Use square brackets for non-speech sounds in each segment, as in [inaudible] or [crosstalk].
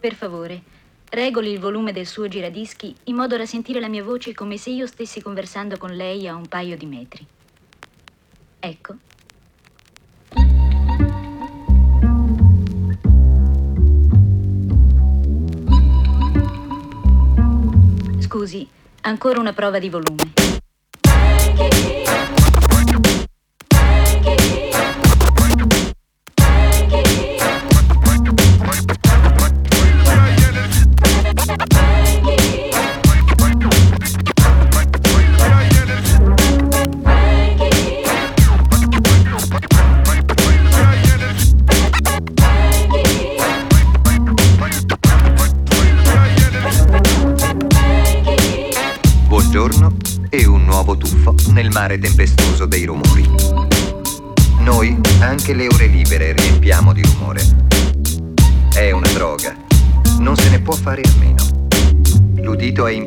Per favore, regoli il volume del suo giradischi in modo da sentire la mia voce come se io stessi conversando con lei a un paio di metri. Ecco. Scusi, ancora una prova di volume.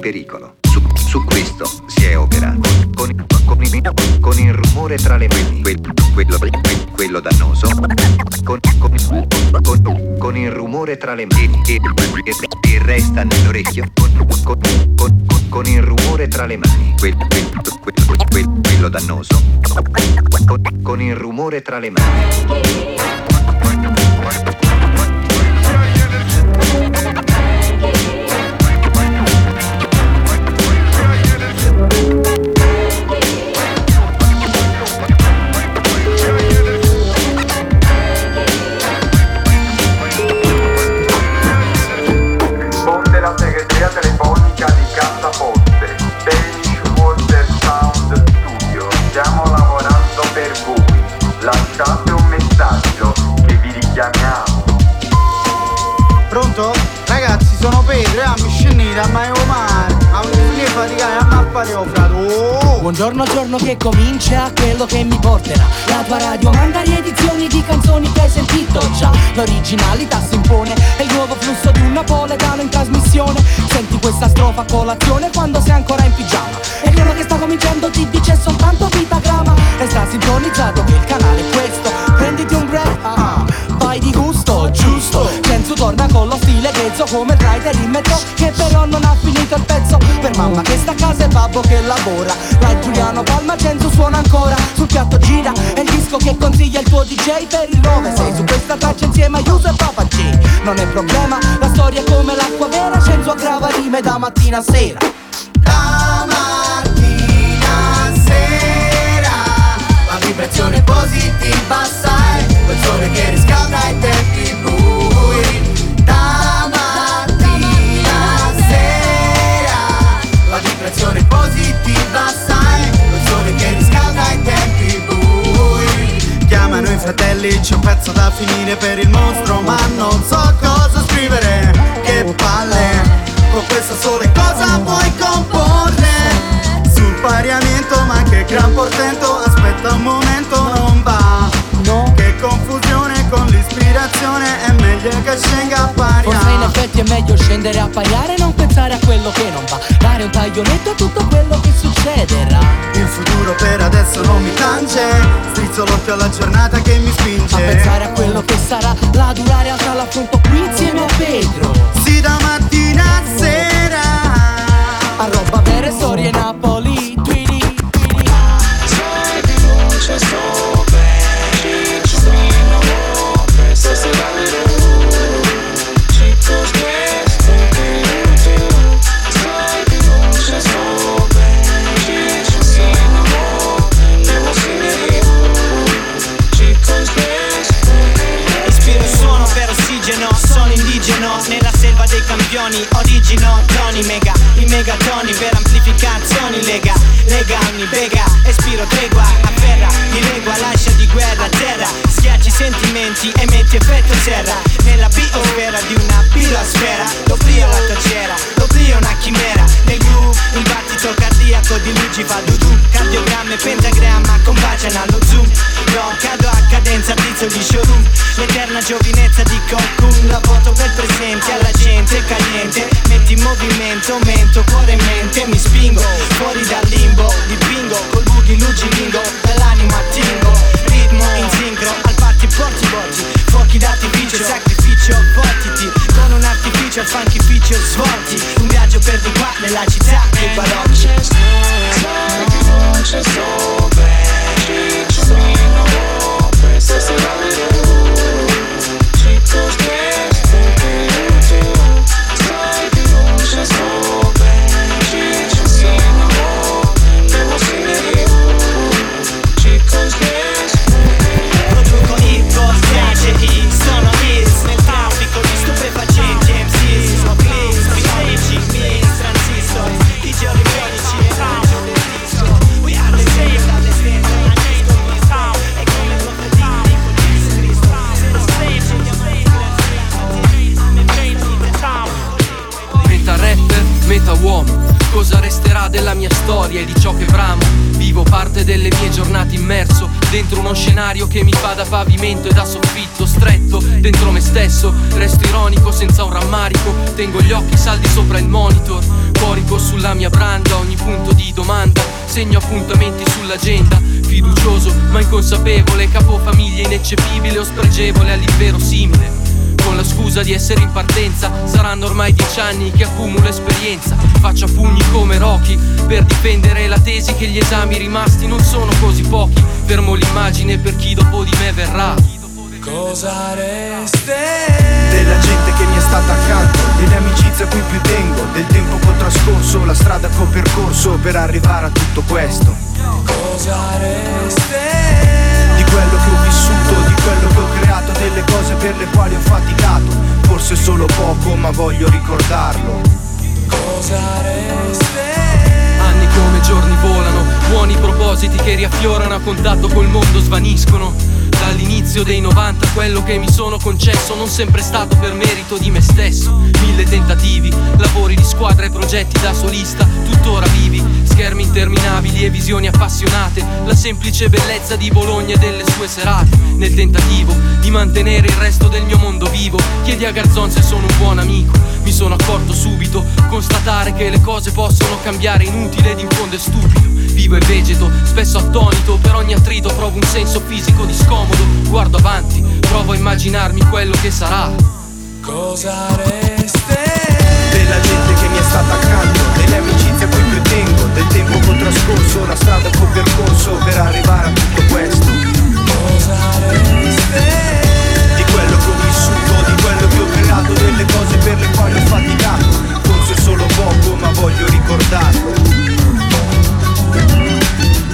Pericolo. Su, su questo si è operato. Con, con il- con il rumore tra le mani. Quel- quello, quello dannoso. Con, con- con- con il rumore tra le mani. E, e- e resta nell'orecchio. Con, con- con- con- con il rumore tra le mani. Quel- quel- quello dannoso. Con, con il rumore tra le mani. Lasciate un messaggio che vi richiamiamo. Pronto? Ragazzi, sono Pedro mi scendete a mai mare. A un finire faticare a mappare ho frato. Oh! Buongiorno giorno che comincia quello che mi porterà. La tua radio manda riedizioni di canzoni che hai sentito già. L'originalità si impone È il nuovo flusso di un napoletano in trasmissione. Senti questa strofa a colazione quando sei ancora in pigiama. E quello che sta cominciando ti dice soltanto vitagrama E sta sintonizzato che il canale è questo. Prenditi un break, ah, vai di gusto, giusto Torna con lo stile grezzo come il rider in metro Che però non ha finito il pezzo. Per mamma che sta a casa e babbo che lavora. La Giuliano Palma Kenzo suona ancora. Sul piatto gira È il disco che consiglia il tuo DJ per il 9 Sei su questa traccia insieme a Yuso e Papa G. Non è problema, la storia è come l'acqua vera. Cenzo aggrava rime da mattina a sera. Da mattina a sera La vibrazione positiva sai Quel sole che riscalda i fratelli, c'è un pezzo da finire per il mostro Ma non so cosa scrivere, che palle Con questo sole cosa vuoi comporre? Sul pariamento, ma che gran portento Aspetta un momento, con l'ispirazione È meglio che scenga a Forse in effetti è meglio scendere a pariare non pensare a quello che non va. Dare un taglionetto a tutto quello che succederà. Il futuro per adesso non mi tange Strizzo l'occhio alla giornata che mi A spinge pensare a quello che sarà La dura realtà l'affronto qui insieme a Pedro giovinezza di cocoon La foto per presente alla gente caliente. Metti in movimento, mento, cuore e mente Mi spingo. Fuori dal limbo Dipingo col boogie lugilingo Dall'anima tingo. Ritmo in sincro Al party porti voti Fuochi d'artificio, sacrificio, fottiti. Con un artificio feature, funky svolti. Un viaggio per di qua nella città dei balocchi pavimento e da soffitto Stretto dentro me stesso. Resto ironico senza un rammarico. Tengo gli occhi saldi sopra il monitor. Corico sulla mia branda ogni punto di domanda. Segno appuntamenti sull'agenda. Fiducioso ma inconsapevole. Capofamiglia ineccepibile o spregevole all'inverosimile con la scusa di essere in partenza. Saranno ormai dieci anni che accumulo esperienza. Faccio pugni come Rocky Per difendere la tesi che gli esami rimasti non sono così pochi. Fermo l'immagine per chi dopo di me verrà Cosa reste? Della gente che mi è stata accanto Delle amicizie a cui più tengo Del tempo che ho trascorso La strada che ho percorso Per arrivare a tutto questo Cosa reste? Di quello che ho vissuto Di quello che ho creato Delle cose per le quali ho faticato Forse solo poco ma voglio ricordarlo Cosa reste? Anni come giorni volano Buoni propositi che riaffiorano a contatto col mondo svaniscono Dall'inizio dei 90 quello che mi sono concesso non sempre è stato per merito di me stesso. Mille tentativi, lavori di squadra e progetti da solista tuttora vivi. Schermi interminabili e visioni appassionate La semplice bellezza di Bologna e delle sue serate. Nel tentativo di mantenere il resto del mio mondo vivo Chiedi a Garzon se sono un buon amico. Mi sono accorto subito Constatare che le cose possono cambiare inutile ed in fondo è stupido Vivo e vegeto, spesso attonito Per ogni attrito provo un senso fisico di scomodo. Guardo avanti, provo a immaginarmi quello che sarà. Cosa reste? Della gente che mi è stata accanto Delle amicizie a cui più tengo Del tempo che ho trascorso La strada che ho percorso Per arrivare a tutto questo. Cosa reste? Di quello che ho vissuto Di quello che ho creato Delle cose per le quali ho faticato. Forse solo poco ma voglio ricordarlo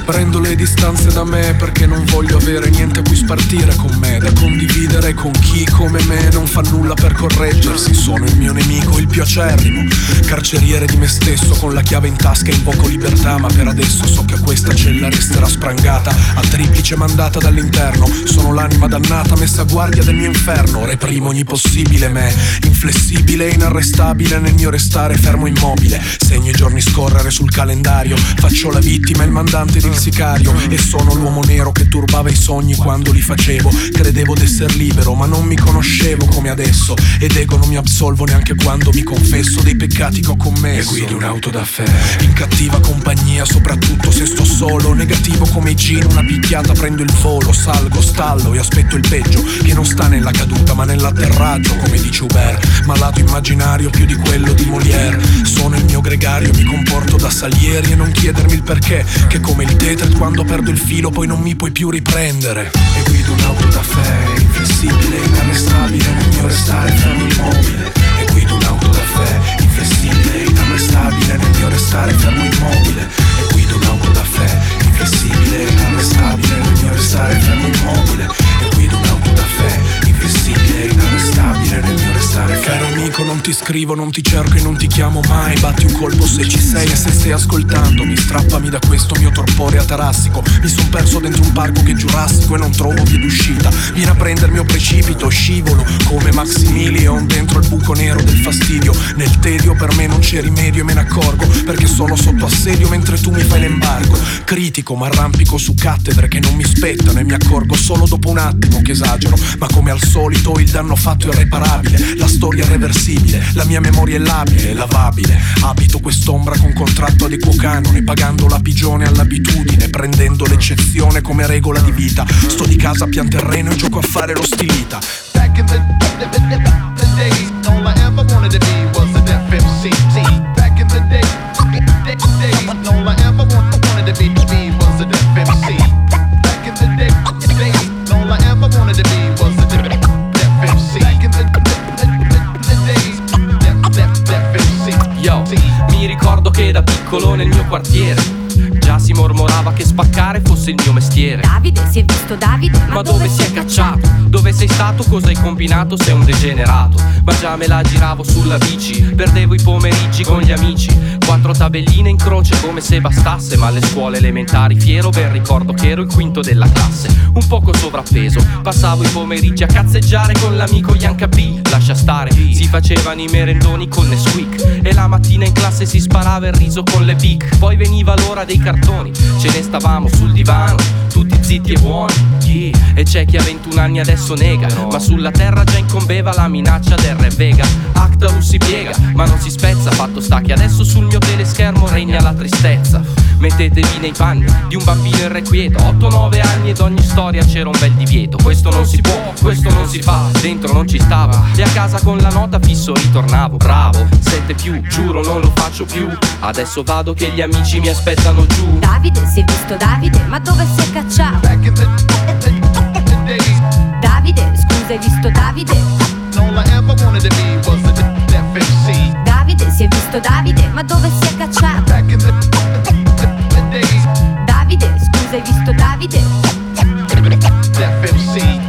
Prendo le distanze da me perché non voglio avere niente a cui spartire con me Da condividere con chi come me non fa nulla per correggersi. Sono il mio nemico, il più acerrimo Carceriere di me stesso con la chiave in tasca invoco libertà Ma per adesso so che questa cella resterà sprangata A triplice mandata dall'interno. Sono l'anima dannata messa a guardia del mio inferno Reprimo ogni possibile me Inflessibile e inarrestabile nel mio restare fermo immobile. Segno i giorni scorrere sul calendario Faccio la vittima e il mandante del sicario E sono l'uomo nero che turbava i sogni quando li facevo. Credevo d'esser libero ma non mi conoscevo come adesso. Ed ego non mi absolvo neanche quando mi confesso dei peccati che ho commesso. E guidi un'auto da fè In cattiva compagnia soprattutto se sto solo. Negativo come i gin una picchiata prendo il volo Salgo, stallo e aspetto il peggio Che non sta nella caduta ma nell'atterraggio come dice Hubert. Malato immaginario più di quello di Molière gregario, mi comporto da salieri E non chiedermi il perché. Che come il Tetris quando perdo il filo poi non mi puoi più riprendere. E guido un'auto da fè, inflessibile, inarrestabile nel mio restare fermo immobile. E guido un'auto da fè, inflessibile, inarrestabile nel mio restare fermo immobile. E guido un'auto da fè, inflessibile, inarrestabile nel mio restare fermo immobile. E guido un'auto da fè, inflessibile, inarrestabile nel mio restare Caro amico non ti scrivo, non ti cerco e non ti chiamo mai. Batti un colpo se ci sei e se stai ascoltandomi Strappami da questo mio torpore atarassico. Mi son perso dentro un parco che è giurassico e non trovo via d'uscita Vieni a prendermi o precipito, scivolo Come Maximilian dentro il buco nero del fastidio. Nel tedio per me non c'è rimedio e me ne accorgo Perché sono sotto assedio mentre tu mi fai l'embargo. Critico ma arrampico su cattedre che non mi spettano E mi accorgo solo dopo un attimo che esagero. Ma come al solito il danno fatto è irreparabile La storia è reversibile, la mia memoria è labile, lavabile. Abito quest'ombra con contratto ad equo canone Pagando la pigione all'abitudine Prendendo l'eccezione come regola di vita. Sto di casa a pian terreno e gioco a fare lo stilita. Back in the, the, the, the days, all I ever wanted to be piccolo stato? Cosa hai combinato? Sei un degenerato. Ma già me la giravo sulla bici. Perdevo i pomeriggi con gli amici. Quattro tabelline in croce come se bastasse. Ma alle scuole elementari fiero ben ricordo che ero il quinto della classe. Un poco sovrappeso. Passavo i pomeriggi a cazzeggiare con l'amico Yanka B. Lascia stare, si facevano i merendoni con Nesquik. E la mattina in classe si sparava il riso con le Bic. Poi veniva l'ora dei cartoni. Ce ne stavamo sul divano, tutti zitti e buoni. Yeah. E c'è chi ha 21 anni adesso nega, ma sulla terra già incombeva la minaccia del re Vega. Actarus si piega, ma non si spezza, fatto sta che adesso sul mio teleschermo regna la tristezza. Mettetevi nei panni di un bambino irrequieto, 8-9 anni ed ogni storia c'era un bel divieto. Questo non si può, questo non si fa, dentro non ci stava. E a casa con la nota fisso ritornavo, bravo, 7 più, giuro non lo faccio più. Adesso vado che gli amici mi aspettano giù. Davide, si è visto Davide? Ma dove si è cacciato? Davide, scusa, hai visto Davide? Davide, si è visto Davide? Ma dove si è cacciato? Davide, scusa, hai visto Davide?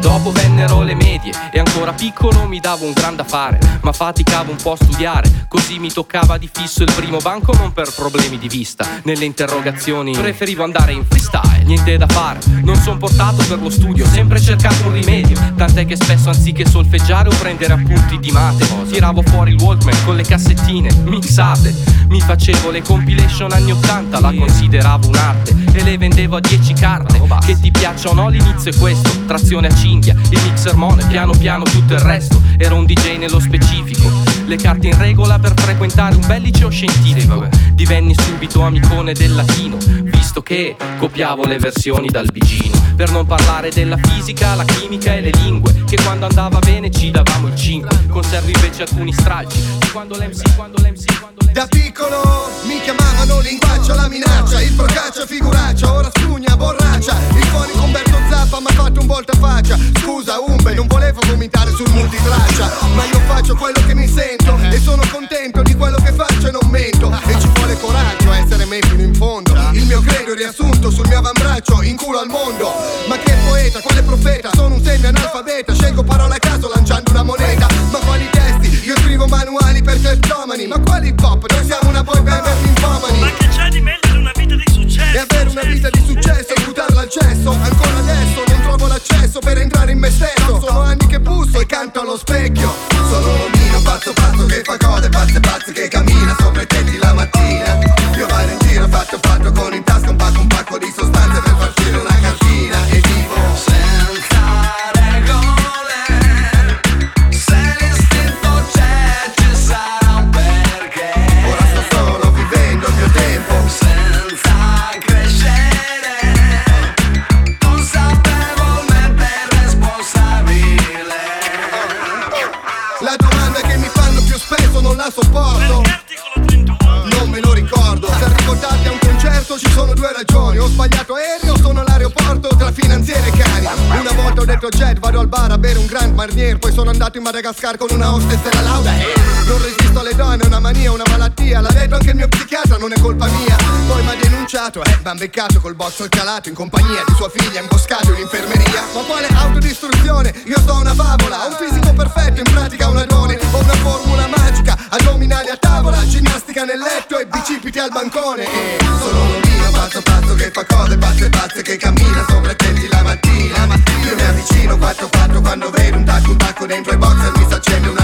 Dopo vennero le medie e ancora piccolo mi davo un gran da fare, ma faticavo un po' a studiare, così mi toccava di fisso il primo banco non per problemi di vista. Nelle interrogazioni preferivo andare in freestyle, niente da fare, non son portato per lo studio, sempre cercato un rimedio, tant'è che spesso anziché solfeggiare o prendere appunti di mate, tiravo fuori il Walkman con le cassettine mixate, mi facevo le compilation anni 80, la consideravo un'arte e le vendevo a 10 carte, che ti piaccia o no l'inizio è questo, trazione a cinghia, il mixer mone, piano piano tutto il resto, ero un DJ nello specifico, le carte in regola per frequentare un bel liceo scientifico, divenni subito amicone del latino, visto che copiavo le versioni dal bigino, per non parlare della fisica, la chimica e le lingue, che quando andava bene ci davamo il 5, conservo invece alcuni stralci, di quando l'MC, quando l'MC, quando l'MC... Da piccolo mi chiamavano linguaccia, la minaccia, il procaccia, figuraccia, ora faccia, scusa Umbe, non volevo vomitare sul multitraccia, ma io faccio quello che mi sento e sono contento di quello che faccio e non mento, e ci vuole coraggio a essere me fino in fondo, il mio credo è riassunto sul mio avambraccio, in culo al mondo, ma che poeta, quale profeta, sono un semi-analfabeta, scelgo parole a caso lanciando una moneta, ma quali testi, io scrivo manuali per cleptomani, ma quali hip hop, noi siamo una boy band per infamani. Ma che c'è di meglio di una vita di successo? E avere una vita di successo e buttarla al cesso Ancora adesso non trovo l'accesso per entrare in me stesso. Sono anni che busso e canto allo specchio. Sono l'omino pazzo pazzo che fa cose pazze pazze jet, vado al bar a bere un Grand Marnier. Poi sono andato in Madagascar con una hostess e la lauda eh. Non resisto alle donne, è una mania, una malattia. L'ha detto anche il mio psichiatra, non è colpa mia. Poi mi ha denunciato, eh, m'han beccato col box al calato In compagnia di sua figlia, imboscato in infermeria Ma quale autodistruzione? Io sto una favola Ho un fisico perfetto, in pratica un adone Ho una formula magica, addominali a tavola Ginnastica nel letto e bicipiti al bancone. E sono l'omino pazzo pazzo che fa cose pazze pazze Che cammina sopra i tetti la mattina. Io mi avvicino quattro quattro quando vedo un tacco un tacco dentro i boxer Mi si accende una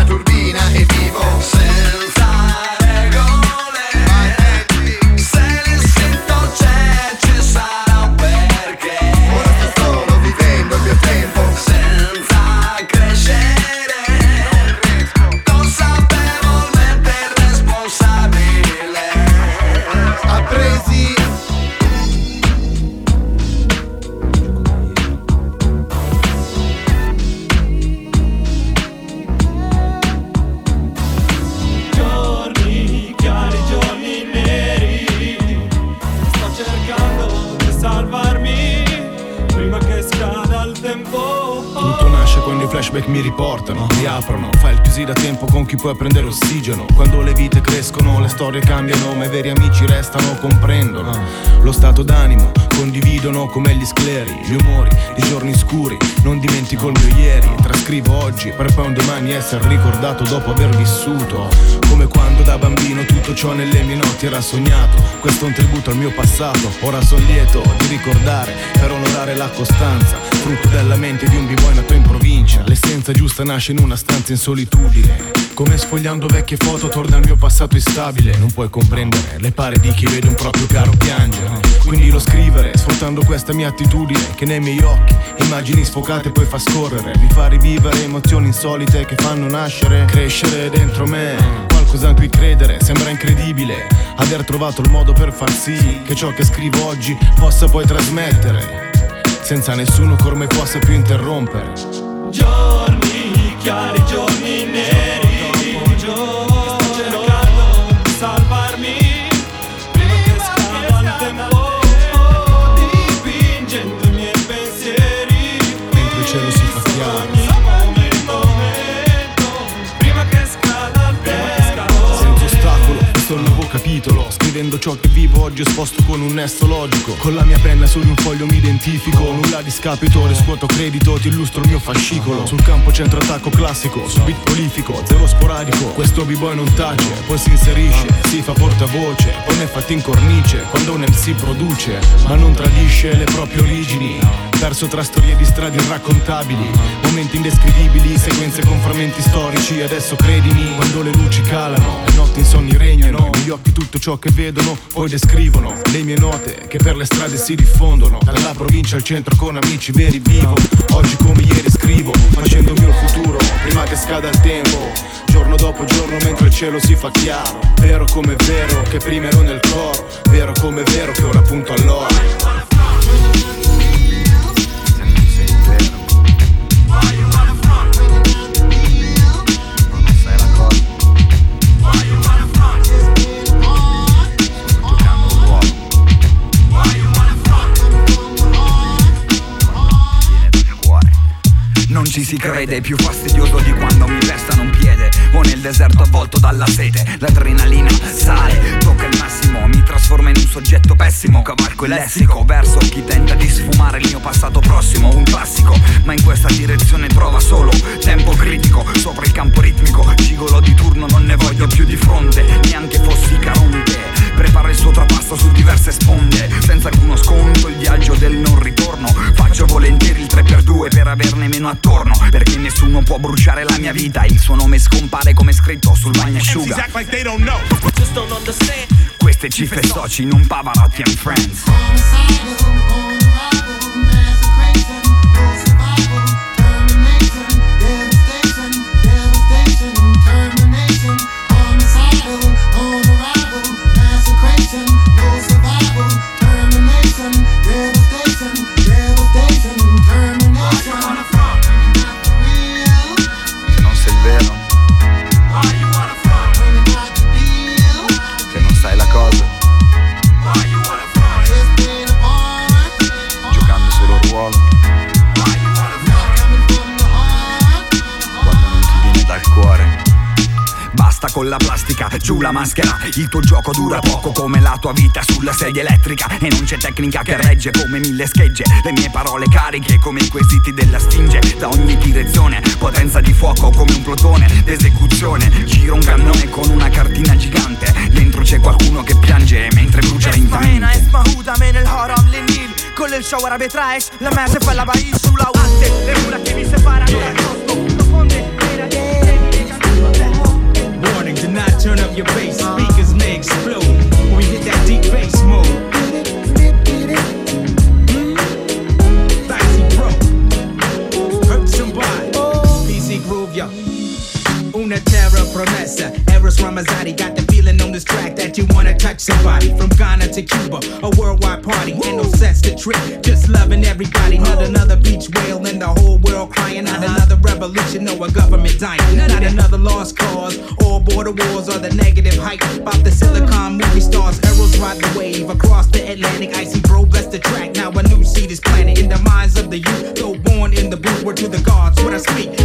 flashback mi riportano, mi aprono. Fai il chiusi da tempo con chi puoi prendere ossigeno. Quando le vite crescono, le storie cambiano Ma i veri amici restano, comprendono Lo stato d'animo, condividono come gli scleri Gli umori, i giorni scuri. Non dimentico il mio ieri Trascrivo oggi per poi un domani essere ricordato dopo aver vissuto. Come quando da bambino tutto ciò nelle mie notti era sognato. Questo è un tributo al mio passato Ora son lieto di ricordare per onorare la costanza Frutto della mente di un b-boy nato in provincia. L'essenza giusta nasce in una stanza in solitudine Come sfogliando vecchie foto torna al mio passato instabile. Non puoi comprendere le pare di chi vede un proprio caro piangere. Quindi lo scrivere sfruttando questa mia attitudine Che nei miei occhi immagini sfocate poi fa scorrere. Mi fa rivivere emozioni insolite che fanno nascere Crescere dentro me. Qualcosa in cui credere sembra incredibile. Aver trovato il modo per far sì Che ciò che scrivo oggi possa poi trasmettere senza nessuno che ormai possa più interrompere. Giorni chiari, giorni neri, Scrivendo ciò che vivo oggi esposto con un nesto logico. Con la mia penna su di un foglio mi identifico. Nulla di scapito, riscuoto credito, ti illustro il mio fascicolo. Sul campo centro attacco classico, sul beat prolifico, zero sporadico. Questo b-boy non tace, poi si inserisce, si fa portavoce Poi ne fatti in cornice, quando un MC produce Ma non tradisce le proprie origini. Perso tra storie di strade irraccontabili Momenti indescrivibili, sequenze con frammenti storici Adesso credimi, quando le luci calano notti insonni regnano, negli occhi tutto ciò che vedono Poi descrivono le mie note che per le strade si diffondono. Dalla provincia al centro con amici veri vivo. Oggi come ieri scrivo, facendo il mio futuro Prima che scada il tempo. Giorno dopo giorno mentre il cielo si fa chiaro. Vero come vero che prima ero nel coro Vero come vero che ora punto all'ora ci si crede, più fastidioso di quando mi pestano un piede. O nel deserto avvolto dalla sete L'adrenalina sale, tocca il massimo Mi trasforma in un soggetto pessimo. Cavalco il lessico verso chi tenta di sfumare il mio passato prossimo Un classico, ma in questa direzione trova solo Tempo critico, sopra il campo ritmico Gigolo di turno, non ne voglio più di fronte Neanche fossi caronte Prepara il suo trapasso su diverse sponde. Senza alcuno sconto il viaggio del non ritorno. Faccio volentieri il 3x2 per averne meno attorno. Perché nessuno può bruciare la mia vita. Il suo nome scompare come scritto sul bagnasciuga like. Queste cifre soci, non Pavarotti and friends con la plastica, giù la maschera Il tuo gioco dura poco come la tua vita sulla sedia elettrica E non c'è tecnica che regge come mille schegge Le mie parole cariche come i quesiti della stinge Da ogni direzione, potenza di fuoco come un plotone d'esecuzione Giro un cannone con una cartina gigante Dentro c'è qualcuno che piange mentre brucia اسمع هنا lentamente اسمع هدى من الهرم للنيل كل الشوارع بترعش لما اسف ولا بعيش ولو قعدت الرجولة che mi separano dal costo Turn up your bass, speakers may explode when we hit that deep bass mode. Hmm? Thirsty bro, hurt somebody. PC Groove, yo. Una terra promessa. Eros Ramazzotti got the feeling on this track that you wanna touch somebody from Ghana to Cuba, a worldwide party, Woo. and no sets to trip. Just loving everybody, not another beach whale and the whole world crying, not another revolution, no a government dying, not another lost cause, All border wars or the negative hype. About the Silicon movie stars, arrows ride the wave across the Atlantic, icy bro, Best the track. Now a new seed is planted in the minds of the youth, though born in the booth, word to the gods, what I speak.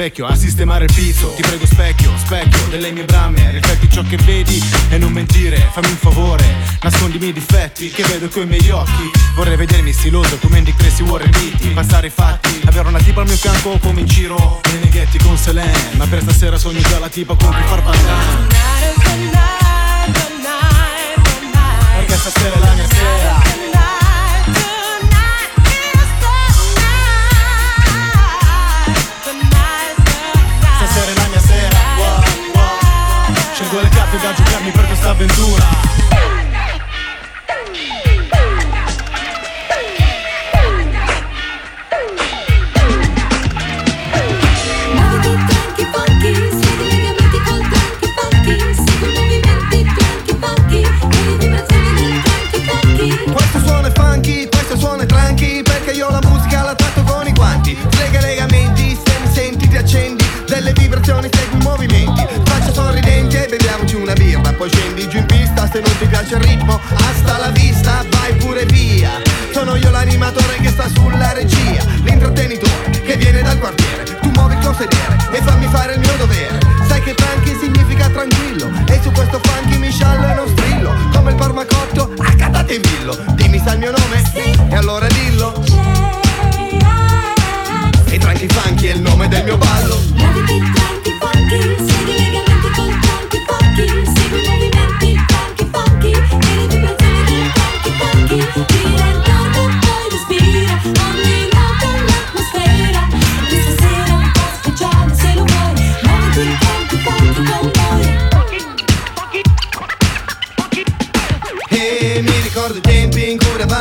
Specchio A sistemare il pizzo. Ti prego specchio, specchio delle mie bramme Rifletti ciò che vedi e non mentire Fammi un favore, nascondimi i difetti Che vedo coi miei occhi. Vorrei vedermi stiloso come Andy Cressi Warren Beatty. Passare i fatti, avere una tipa al mio fianco come in giro. Nei neghetti con Selene Ma per stasera sogno già la tipa con cui far parlare. Perché stasera è la mia sera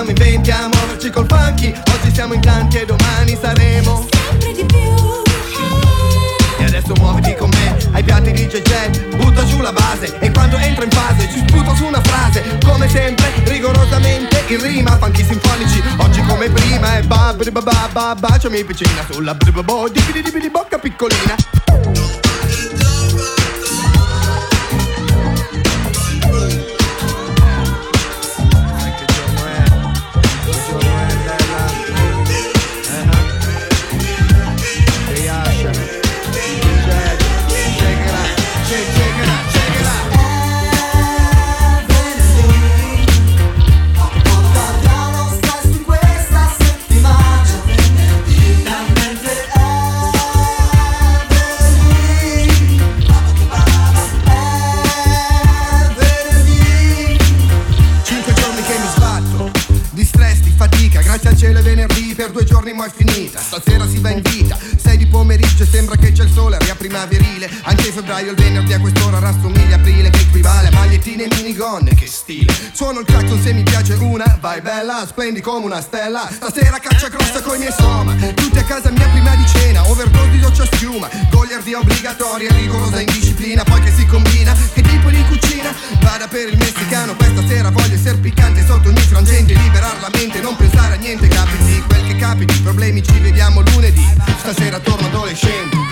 eravamo in venti a muoverci col funky. Oggi siamo in tanti e domani saremo. Sempre di più. E adesso muoviti con me ai piatti di JJ Butta giù la base e quando entro in fase ci sputo su una frase. Come sempre, rigorosamente in rima Funky sinfonici, oggi come prima E ba ba ba ba baciami piccina Sulla bri ba di di di di bocca piccolina Stasera si va in vita Sei di pomeriggio e sembra che c'è il sole Aria primaverile. Anche febbraio il venerdì a quest'ora rassomiglia aprile Che equivale a magliettine e minigonne Che stile. Suono il clacson se mi piace una Vai bella, splendi come una stella. Stasera caccia grossa coi miei soma. Tutti a casa mia prima di cena Overdose di doccia schiuma. Goliardia obbligatoria Rigorosa indisciplina Poi che si combina Che tipo di cucina? Vada per il messicano Questa sera voglio essere piccante Sotto ogni frangente Liberar la mente Non pensare a niente Capiti quel che capiti Problemi ci vediamo lunedì. Stasera torno adolescente Questa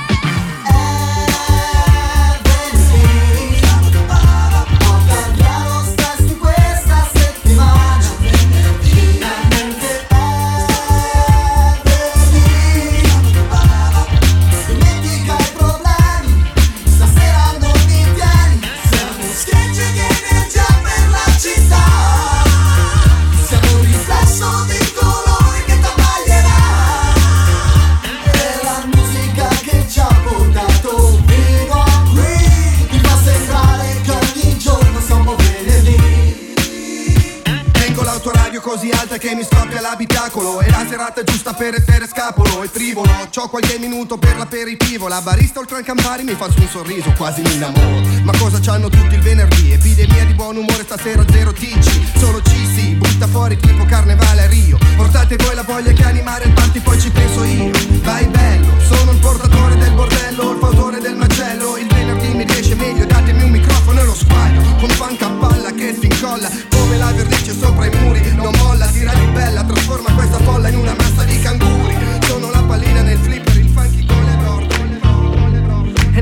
alta che mi scoppia l'abitacolo È la serata giusta per essere scapolo. E frivolo C'ho qualche minuto per l'aperitivo. La barista oltre al Campari mi fa su un sorriso, quasi mi innamoro. Ma cosa c'hanno tutti il venerdì? Epidemia di buon umore, stasera zero TC Solo ci si butta fuori tipo carnevale a Rio Portate voi la voglia che animare il party, poi ci penso io. Vai bello, sono il portatore del bordello Il fautore del macello. Il venerdì mi riesce meglio, datemi un microfono e lo sguaglio Con funk a palla che si incolla Come la vernice sopra i muri Non molla, tira di bella Trasforma questa folla in una massa di canguri. Sono la pallina nel flipper,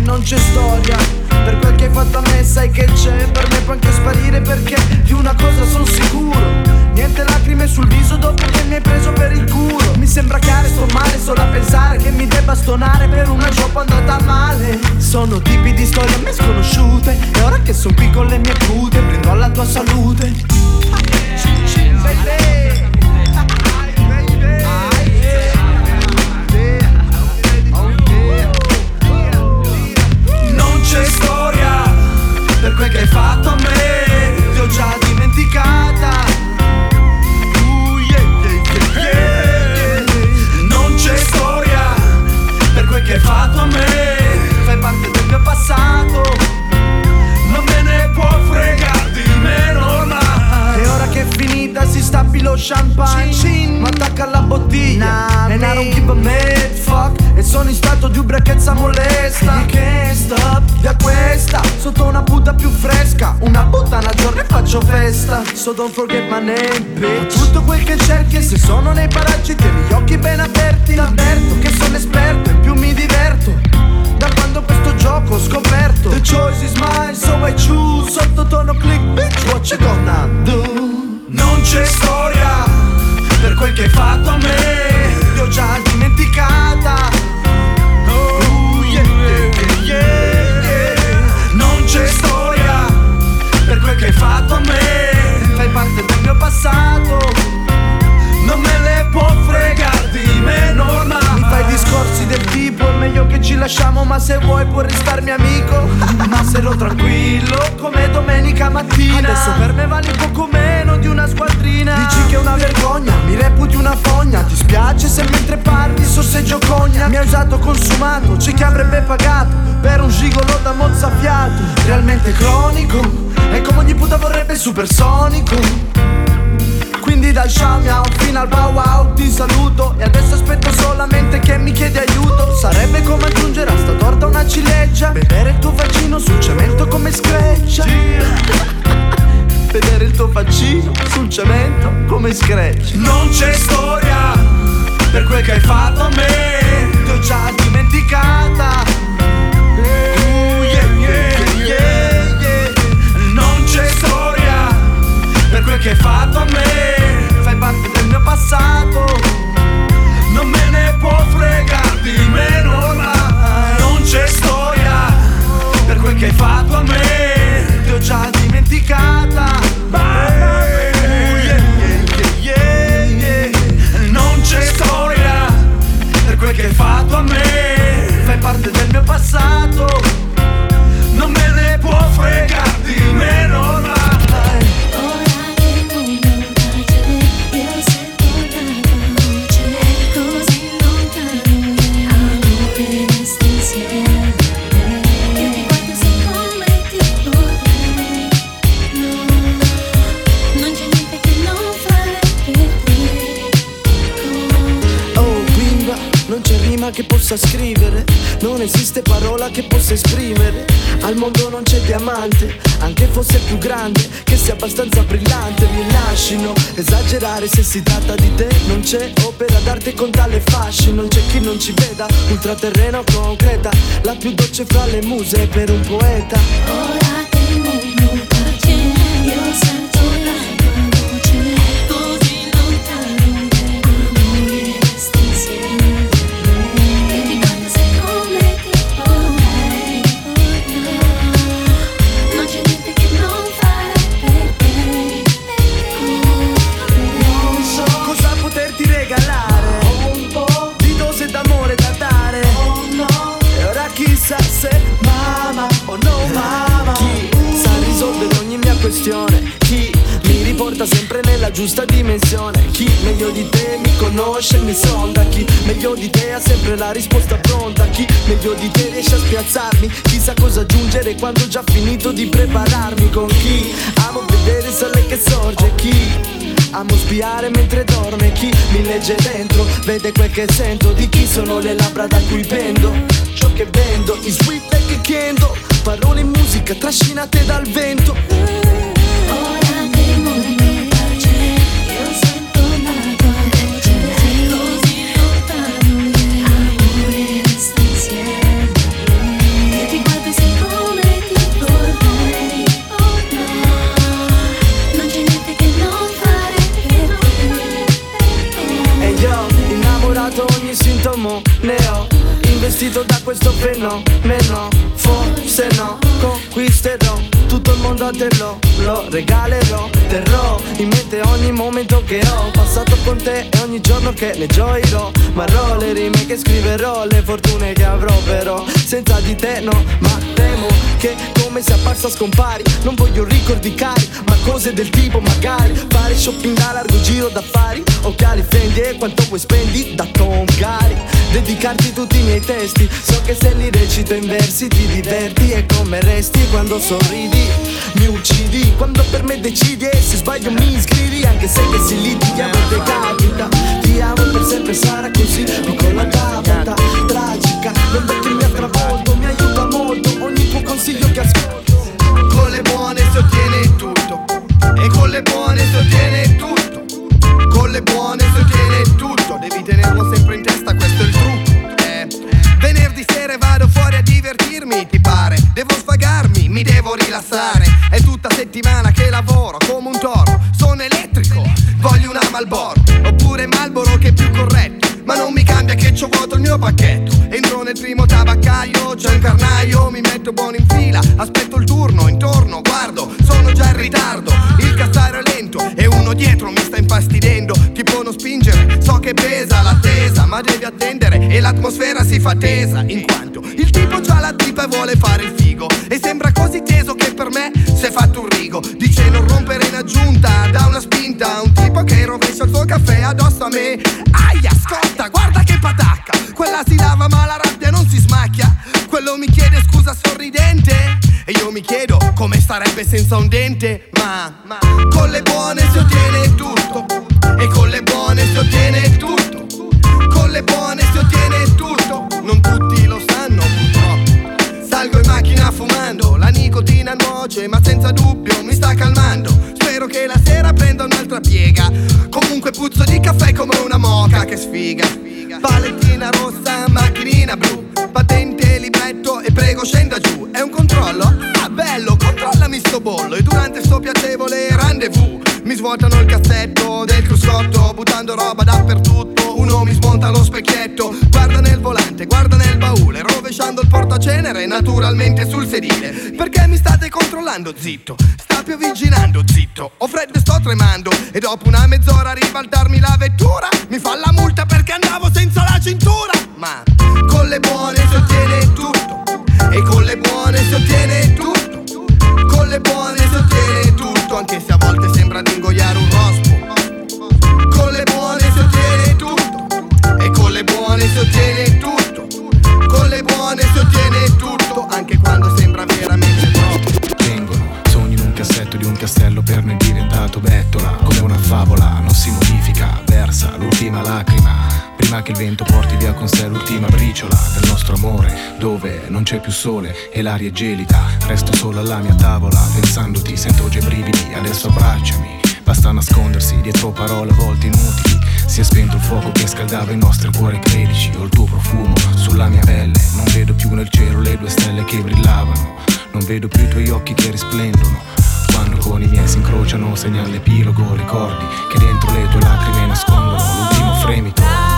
non c'è storia. Per quel che hai fatto a me sai che c'è. Per me puoi anche sparire perché di una cosa sono sicuro. Niente lacrime sul viso dopo che mi hai preso per il culo. Mi sembra chiaro sto male solo a pensare che mi debba stonare per una gioco andata male. Sono tipi di storie a me sconosciute E ora che sono qui con le mie pute Prendo alla tua salute. Non c'è storia per quel che hai fatto a me. Ti ho già dimenticata. Uh. Non c'è storia per quel che hai fatto a me faccio festa So don't forget my name bitch. Tutto quel che cerchi e se sono nei paraggi Tieni gli occhi ben aperti. L'avverto che sono esperto e più mi diverto da quando questo gioco ho scoperto. The choice is mine, so I choose. Sottotono click, bitch, what you gonna do? Non c'è storia per quel che hai fatto a me. Ti ho già dimenticata. Oh, yeah, yeah, yeah. Fatto a me. Fai parte del mio passato. Non me le può fregare di meno ormai Mi fai discorsi del tipo È meglio che ci lasciamo ma se vuoi puoi restarmi amico. Ma sarò tranquillo come domenica mattina. Adesso per me vali poco meno di una squadrina. Dici che è una vergogna, mi reputi una fogna. Ti spiace se mentre parli sorseggio cogna Mi hai usato consumato, c'è chi avrebbe pagato Per un gigolo da mozzafiato. Realmente cronico Puta vorrebbe supersonico. Quindi dal ciao miau fino al bow wow ti saluto. E adesso aspetto solamente che mi chiedi aiuto. Sarebbe come aggiungere a sta torta una ciliegia. Vedere il tuo vaccino sul cemento come screccia. [laughs] Vedere il tuo vaccino sul cemento come screccia. Non c'è storia per quel che hai fatto a me. Ti ho già dimenticata per quel che hai fatto a me. Fai parte del mio passato. Non me ne può fregare di meno ormai Non c'è storia per quel che hai fatto a me. Ti ho già dimenticata. Yeah, yeah, yeah, yeah. Non c'è storia per quel che hai fatto a me che possa scrivere. Non esiste parola che possa esprimere. Al mondo non c'è diamante, anche fosse più grande Che sia abbastanza brillante. Mi lascino esagerare se si tratta di te. Non c'è opera d'arte con tale fascino. Non c'è chi non ci veda, ultraterreno concreta. La più dolce fra le muse per un poeta. Ora che tace, io sento mi riporta sempre nella giusta dimensione. Chi meglio di te mi conosce e mi sonda. Chi meglio di te ha sempre la risposta pronta. Chi meglio di te riesce a spiazzarmi. Chissà cosa aggiungere quando ho già finito di prepararmi. Con chi amo vedere il sole che sorge. Chi Amo spiare mentre dorme. Chi mi legge dentro Vede quel che sento. Di chi sono le labbra da cui pendo. Ciò che vendo, i sweet like kendo Parole in musica trascinate dal vento vestito da questo fenomeno Forse no conquisterò tutto il mondo a te lo, lo regalerò Terrò in mente ogni momento che ho passato con te e ogni giorno che ne gioirò. Marrò le rime che scriverò, le fortune che avrò però Senza di te no, ma temo che come sia apparsa scompari. Non voglio ricordi cari, ma cose del tipo magari Fare shopping a largo giro d'affari. Occhiali Fendi e quanto vuoi spendi da Tom Dedicarti tutti i miei testi So che se li recito in versi ti diverti E come resti quando sorridi? Mi uccidi quando per me decidi E se sbaglio mi iscrivi Anche se che si litighi a volte capita. Ti amo per sempre sarà così Piccola capita tragica Non che mi ha travolto Mi aiuta molto ogni tuo consiglio che ascolto. Con le buone si ottiene tutto. E con le buone si ottiene tutto. Con le buone si ottiene tutto. Devi tenerlo rilassare. È tutta settimana che lavoro come un toro. Sono elettrico, voglio una Malboro. Oppure Malboro che è più corretto. Ma non mi cambia che c'ho vuoto il mio pacchetto. Entro nel primo tabaccaio, c'è un carnaio. Mi metto buono in fila, aspetto il turno Intorno, guardo, sono già in ritardo Il castello è lento. E uno dietro mi sta infastidendo. Ti può non spingere, so che pesa l'attesa. Ma devi attendere e l'atmosfera si fa tesa. In quanto il tipo già la tipa e vuole fare il figo. E sembra così che per me si è fatto un rigo. Dice non rompere in aggiunta, dà una spinta. Un tipo che rovescia il suo caffè addosso a me. Aia, ascolta, guarda che patacca. Quella si lava ma la rabbia non si smacchia. Quello mi chiede scusa sorridente. E io mi chiedo come starebbe senza un dente. Ma, ma con le buone si ottiene tutto. E con le buone si ottiene tutto. Con le buone si ottiene tutto. Non tutti lo sanno Macchina fumando La nicotina nuoce ma senza dubbio mi sta calmando. Spero che la sera prenda un'altra piega. Comunque puzzo di caffè come una moca che sfiga. Palettina rossa, macchinina blu. Patente, libretto e prego scenda giù. È un controllo? Ah bello, controllami sto bollo E durante sto piacevole rendezvous. Mi svuotano il cassetto del cruscotto Buttando roba dappertutto. Uno mi smonta lo specchietto Guarda nel volante, guarda nel baule Rovesciando il portacenere naturalmente sul sedile. Perché mi state controllando? Zitto Sta piovigginando zitto. Ho freddo e sto tremando E dopo una mezz'ora a ribaltarmi la vettura Mi fa la multa perché andavo senza la cintura. Ma con le buone si ottiene tutto E con le buone si ottiene tutto Con le buone si ottiene tutto Anche se a volte sembra di ingoiare un rospo. Con le buone si ottiene tutto. E con le buone si ottiene tutto. Con le buone si ottiene tutto Anche quando sembra veramente troppo. Vengono sogni in un cassetto di un castello per ne diventato bettola. Come una favola, non si modifica, versa l'ultima lacrima Prima che il vento porti via con sé l'ultima briciola del nostro amore Dove non c'è più sole e l'aria è gelida. Resto solo alla mia tavola, pensandoti sento già i brividi Adesso abbracciami, basta nascondersi dietro parole a volte inutili. Si è spento il fuoco che scaldava i nostri cuori credici Ho il tuo profumo sulla mia pelle. Non vedo più nel cielo le due stelle che brillavano. Non vedo più i tuoi occhi che risplendono. Quando con i miei si incrociano segna l'epilogo Ricordi che dentro le tue lacrime nascondono l'ultimo fremito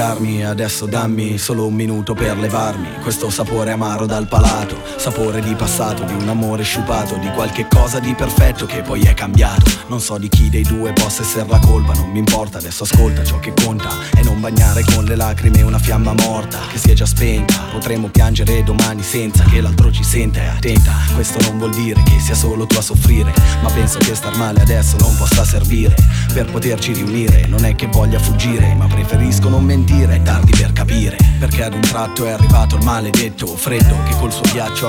Spiegarmi, adesso dammi solo un minuto per levarmi. Questo sapore amaro dal palato Sapore di passato, di un amore sciupato Di qualche cosa di perfetto che poi è cambiato. Non so di chi dei due possa essere la colpa Non mi importa, adesso ascolta ciò che conta. E non bagnare con le lacrime una fiamma morta Che si è già spenta. Potremmo piangere domani senza che l'altro ci senta E attenta, questo non vuol dire che sia solo tu a soffrire Ma penso che star male adesso non possa servire. Per poterci riunire Non è che voglia fuggire Ma preferisco non mentire, è tardi per capire. Perché ad un tratto è arrivato il maledetto Freddo che col suo ghiaccio